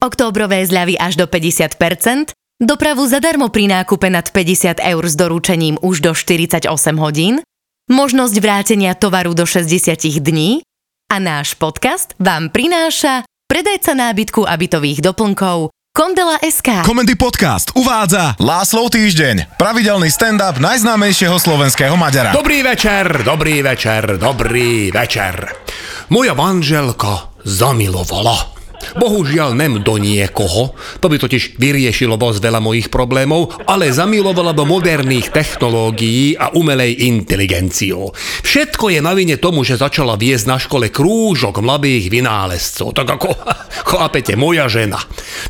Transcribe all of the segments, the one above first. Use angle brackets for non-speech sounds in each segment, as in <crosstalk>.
Októbrové zľavy až do 50%, dopravu zadarmo pri nákupe nad 50 eur s doručením už do 48 hodín, možnosť vrátenia tovaru do 60 dní a náš podcast vám prináša predajca nábytku a bytových doplnkov Kondela SK. Komendy Podcast uvádza Láslov týždeň, pravidelný stand-up najznámejšieho slovenského Maďara. Dobrý večer, dobrý večer, dobrý večer. Moja manželka zamilovala. Bohužiaľ nem do niekoho, to by totiž vyriešilo dosť veľa mojich problémov, ale zamilovala do moderných technológií a umelej inteligenciou. Všetko je na vine tomu, že začala viesť na škole krúžok mladých vynálezcov, tak ako, <laughs> chápete, moja žena,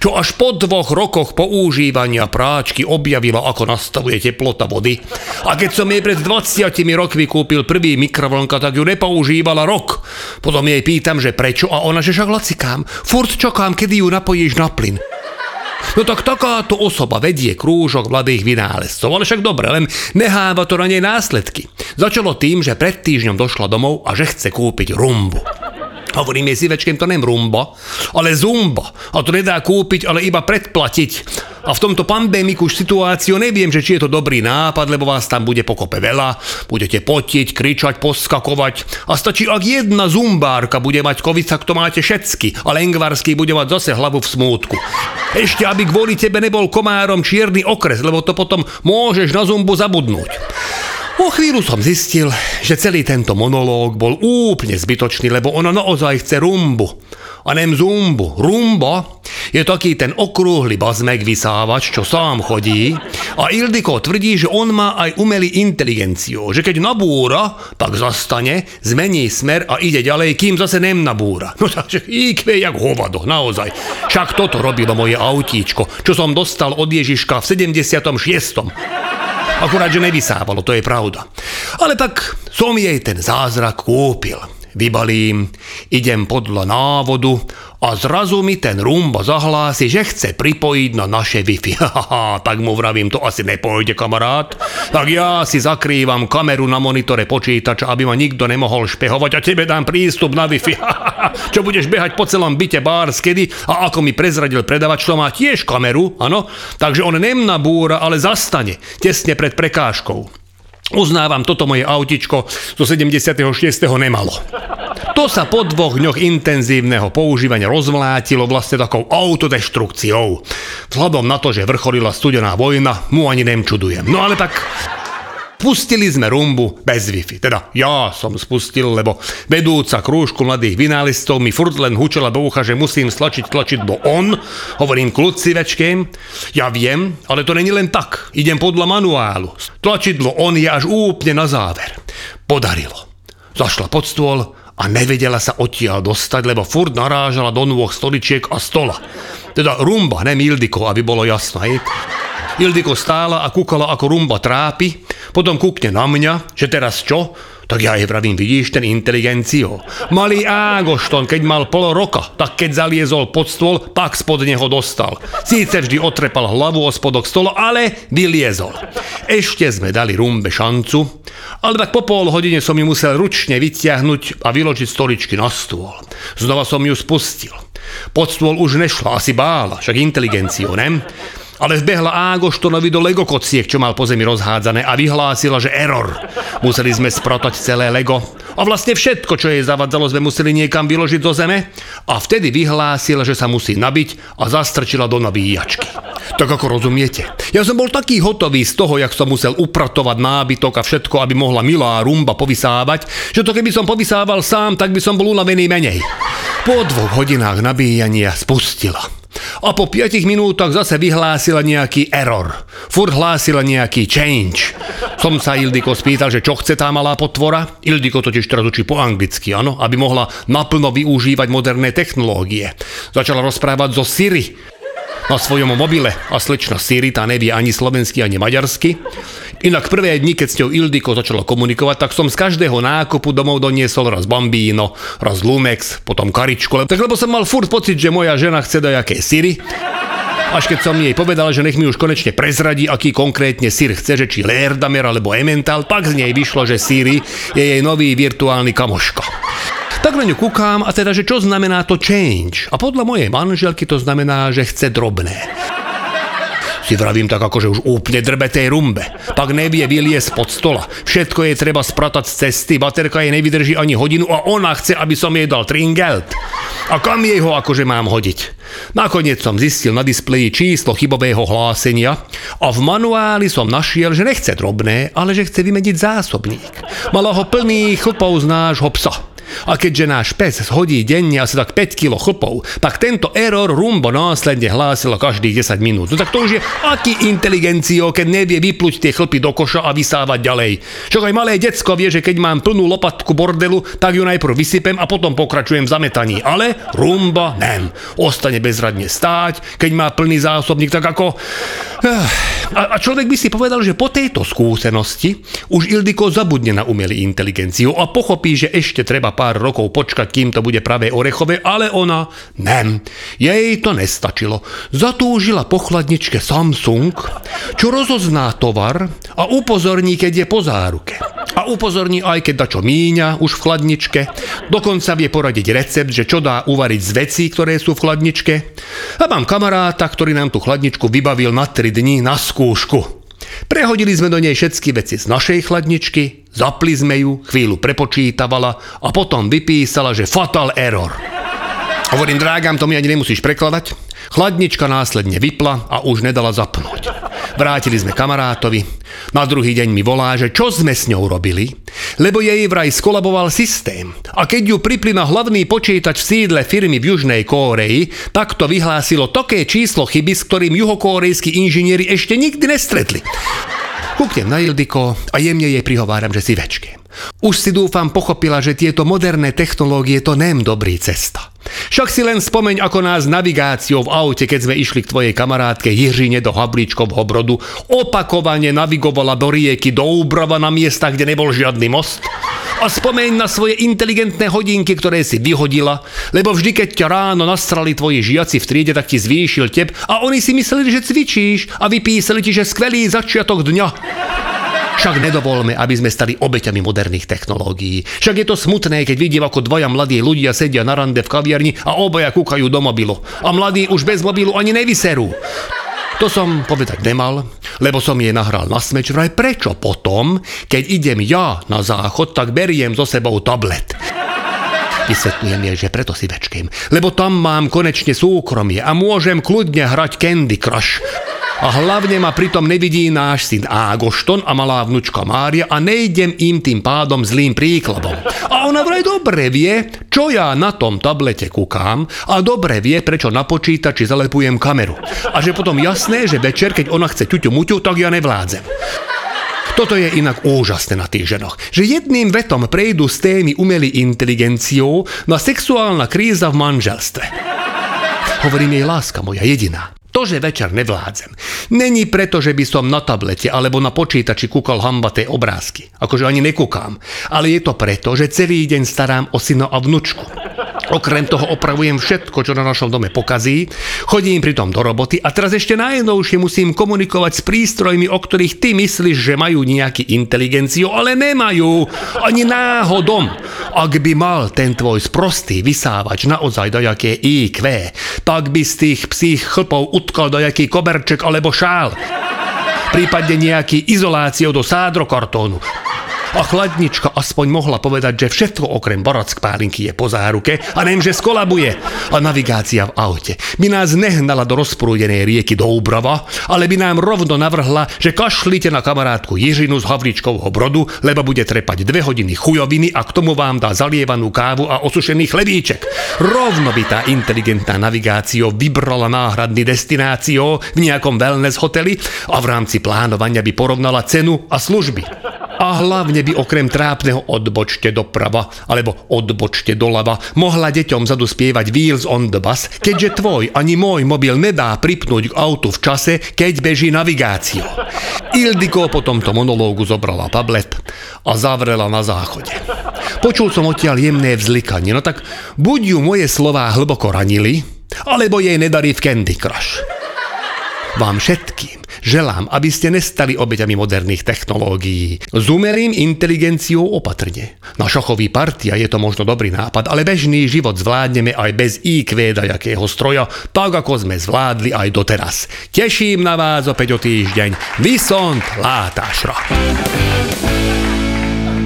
čo až po dvoch rokoch používania práčky objavila, ako nastavuje teplota vody. A keď som jej pred 20 rokmi kúpil prvý mikrovlnka, tak ju nepoužívala rok. Potom jej pýtam, že prečo a ona, že však lacikám. Furt čakám, kedy ju napojíš na plyn. No tak takáto osoba vedie krúžok mladých vynálezcov, ale však dobre, len neháva to na nej následky. Začalo tým, že pred týždňom došla domov a že chce kúpiť rumbu. Hovorím jej Sivečkem, to nem rumba, ale zumba. A to nedá kúpiť, ale iba predplatiť. A v tomto pandemiku už situáciu neviem, že či je to dobrý nápad, lebo vás tam bude pokope veľa, budete potiť, kričať, poskakovať. A stačí, ak jedna zumbárka bude mať covid, tak to máte všetky. A Lengvarský bude mať zase hlavu v smútku. Ešte, aby kvôli tebe nebol komárom čierny okres, lebo to potom môžeš na zumbu zabudnúť. Po chvíľu som zistil, že celý tento monológ bol úplne zbytočný, lebo ona naozaj chce rumbu. A nem zumbu. Rumba je taký ten okrúhly bazmek vysávač, čo sám chodí. A Ildiko tvrdí, že on má aj umelý inteligenciu, že keď nabúra, tak zastane, zmení smer a ide ďalej, kým zase nem nabúra. No takže íkve jak hovado, naozaj. Však toto robilo moje autíčko, čo som dostal od Ježiška v 76. Akurát, že nevysávalo, to je pravda. Ale tak som jej ten zázrak kúpil. Vybalím, idem podľa návodu a zrazu mi ten rumba zahlási, že chce pripojiť na naše Wi-Fi. <laughs> Tak mu vravím, to asi nepôjde, kamarát. Tak ja si zakrývam kameru na monitore počítača, aby ma nikto nemohol špehovať a tebe dám prístup na Wi-Fi. <laughs> Čo budeš behať po celom byte bárs kedy a ako mi prezradil predavač, to má tiež kameru, áno? Takže on nemnabúra, ale zastane, tesne pred prekážkou. Uznávam, toto moje autičko zo 76. nemalo. To sa po dvoch dňoch intenzívneho používania rozmlátilo vlastne takou autodeštrukciou. Vzhľadom na to, že vrcholila studená vojna, mu ani nemčudujem. No ale tak Pustili sme rumbu bez Wi-Fi. Teda ja som spustil, lebo vedúca krúžku mladých vynálistov mi furt len hučela do ucha, že musím stlačiť tlačidlo on. Hovorím kľudci večkem. Ja viem, ale to není len tak. Idem podľa manuálu. Tlačidlo on je až úplne na záver. Podarilo. Zašla pod stôl, a nevedela sa odtiaľ dostať, lebo furt narážala do nôh stoličiek a stola. Teda rumba, ne Ildiko, aby bolo jasno. Ildiko stála a kúkala, ako rumba trápi, potom kúkne na mňa, že teraz čo? Tak ja jej vravím, vidíš ten inteligencio. Malý Ágošton, keď mal pol roka, tak keď zaliezol pod stôl, pak spod neho dostal. Síce vždy otrepal hlavu o spodok stola, ale vyliezol. Ešte sme dali rumbe šancu, ale tak po pol hodine som ju musel ručne vytiahnuť a vyložiť stoličky na stôl. Znova som ju spustil. Pod stôl už nešla, asi bála, však inteligenciu, ne? Ale vbehla Ágoštonovi do Lego kociek, čo mal po zemi rozhádzané a vyhlásila, že error. Museli sme sprotať celé Lego a vlastne všetko, čo jej zavadzalo, sme museli niekam vyložiť do zeme a vtedy vyhlásila, že sa musí nabiť a zastrčila do nabíjačky. Tak ako rozumiete. Ja som bol taký hotový z toho, jak som musel upratovať nábytok a všetko, aby mohla milá rumba povysávať, že to keby som povysával sám, tak by som bol unavený menej. Po dvoch hodinách nabíjania spustila a po 5 minútach zase vyhlásila nejaký error. Furt hlásila nejaký change. Som sa Ildiko spýtal, že čo chce tá malá potvora. Ildiko totiž teraz učí po anglicky, áno, aby mohla naplno využívať moderné technológie. Začala rozprávať zo Siri na svojom mobile a slečna Siri, tá nevie ani slovensky, ani maďarsky. Inak prvé dni, keď s ňou Ildiko začala komunikovať, tak som z každého nákupu domov doniesol raz bambíno, raz lumex, potom karičku, tak lebo som mal furt pocit, že moja žena chce dajaké Siri. Až keď som jej povedal, že nech mi už konečne prezradí, aký konkrétne sír chce, že či Lerdamer alebo Emmental, pak z nej vyšlo, že Siri je jej nový virtuálny kamoško. Tak na ňu kúkam a teda, že čo znamená to change. A podľa mojej manželky to znamená, že chce drobné si vravím tak akože už úplne drbe tej rumbe. Pak nevie vylie spod stola. Všetko je treba spratať z cesty, baterka jej nevydrží ani hodinu a ona chce, aby som jej dal tringelt. A kam jej ho akože mám hodiť? Nakoniec som zistil na displeji číslo chybového hlásenia a v manuáli som našiel, že nechce drobné, ale že chce vymeniť zásobník. Mala ho plný chlpov z nášho psa. A keďže náš pes hodí denne asi tak 5 kg chlpov, tak tento error Rumbo následne hlásilo každých 10 minút. No tak to už je aký inteligencio, keď nevie vypluť tie chlpy do koša a vysávať ďalej. Čo aj malé decko vie, že keď mám plnú lopatku bordelu, tak ju najprv vysypem a potom pokračujem v zametaní. Ale Rumba nem. Ostane bezradne stáť, keď má plný zásobník, tak ako... A, a človek by si povedal, že po tejto skúsenosti už Ildiko zabudne na umelý inteligenciu a pochopí, že ešte treba pár rokov počkať, kým to bude pravé orechové, ale ona nem. Jej to nestačilo. Zatúžila po chladničke Samsung, čo rozozná tovar a upozorní, keď je po záruke. A upozorní aj, keď dačo míňa už v chladničke. Dokonca vie poradiť recept, že čo dá uvariť z vecí, ktoré sú v chladničke. A mám kamaráta, ktorý nám tú chladničku vybavil na 3 dní na skúšku. Prehodili sme do nej všetky veci z našej chladničky, zapli sme ju, chvíľu prepočítavala a potom vypísala, že fatal error. Hovorím, drágam, to mi ani nemusíš prekladať. Chladnička následne vypla a už nedala zapnúť. Vrátili sme kamarátovi. Na druhý deň mi volá, že čo sme s ňou robili, lebo jej vraj skolaboval systém. A keď ju pripli na hlavný počítač v sídle firmy v Južnej Kóreji, tak to vyhlásilo také číslo chyby, s ktorým juhokórejskí inžinieri ešte nikdy nestretli. Kúknem na Ildiko a jemne jej prihováram, že si večkem. Už si dúfam pochopila, že tieto moderné technológie to nem dobrý cesta. Však si len spomeň, ako nás navigáciou v aute, keď sme išli k tvojej kamarátke Jiřine do Hablíčkovho brodu, opakovane navigovala do rieky, do Úbrava na miestach, kde nebol žiadny most. A spomeň na svoje inteligentné hodinky, ktoré si vyhodila, lebo vždy, keď ťa ráno nastrali tvoji žiaci v triede, tak ti zvýšil tep a oni si mysleli, že cvičíš a vypísali ti, že skvelý začiatok dňa. Však nedovolme, aby sme stali obeťami moderných technológií. Však je to smutné, keď vidím, ako dvaja mladí ľudia sedia na rande v kaviarni a obaja kúkajú do mobilu. A mladí už bez mobilu ani nevyserú. To som povedať nemal, lebo som jej nahral na smeč vraj prečo potom, keď idem ja na záchod, tak beriem so sebou tablet. Vysvetľujem jej, že preto si večkým, lebo tam mám konečne súkromie a môžem kľudne hrať Candy Crush. A hlavne ma pritom nevidí náš syn Ágošton a malá vnučka Mária a nejdem im tým pádom zlým príkladom. A ona vraj dobre vie, čo ja na tom tablete kúkam a dobre vie, prečo na počítači zalepujem kameru. A že potom jasné, že večer, keď ona chce ťuťu muťu, tak ja nevládzem. Toto je inak úžasné na tých ženoch, že jedným vetom prejdú z témy umelý inteligenciou na sexuálna kríza v manželstve. Hovorím jej láska moja jediná. To, že večer nevládzem, není preto, že by som na tablete alebo na počítači kúkal hambaté obrázky. Akože ani nekúkam. Ale je to preto, že celý deň starám o syna a vnučku. Okrem toho opravujem všetko, čo na našom dome pokazí, chodím pritom do roboty a teraz ešte najjednoušie musím komunikovať s prístrojmi, o ktorých ty myslíš, že majú nejaký inteligenciu, ale nemajú. Ani náhodom. Ak by mal ten tvoj sprostý vysávač naozaj dajaké IQ, tak by z tých psích chlpov utkal dajaký koberček alebo šál. Prípadne nejaký izoláciou do sádrokartónu a chladnička aspoň mohla povedať, že všetko okrem barack pálinky je po záruke a nem, že skolabuje. A navigácia v aute by nás nehnala do rozprúdenej rieky do Úbrava, ale by nám rovno navrhla, že kašlite na kamarátku Jižinu z Havličkovho brodu, lebo bude trepať dve hodiny chujoviny a k tomu vám dá zalievanú kávu a osušený chlebíček. Rovno by tá inteligentná navigácio vybrala náhradný destinácio v nejakom wellness hoteli a v rámci plánovania by porovnala cenu a služby. A hlavne by okrem trápneho odbočte doprava alebo odbočte doľava mohla deťom zadu spievať Wheels on the bus, keďže tvoj ani môj mobil nedá pripnúť k autu v čase, keď beží navigáciu. Ildiko po tomto monológu zobrala tablet a zavrela na záchode. Počul som odtiaľ jemné vzlikanie, no tak buď ju moje slová hlboko ranili, alebo jej nedarí v Candy Crush. Vám všetkým Želám, aby ste nestali obeťami moderných technológií. S umelým inteligenciou opatrne. Na šachový partia je to možno dobrý nápad, ale bežný život zvládneme aj bez IQ dajakého stroja, tak ako sme zvládli aj doteraz. Teším na vás opäť o týždeň. Vysont látašra.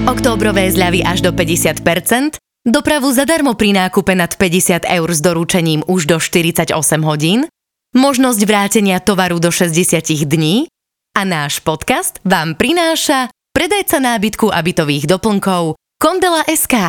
Októbrové zľavy až do 50%, dopravu zadarmo pri nákupe nad 50 eur s doručením už do 48 hodín, možnosť vrátenia tovaru do 60 dní a náš podcast vám prináša predajca nábytku a bytových doplnkov Kondela SK.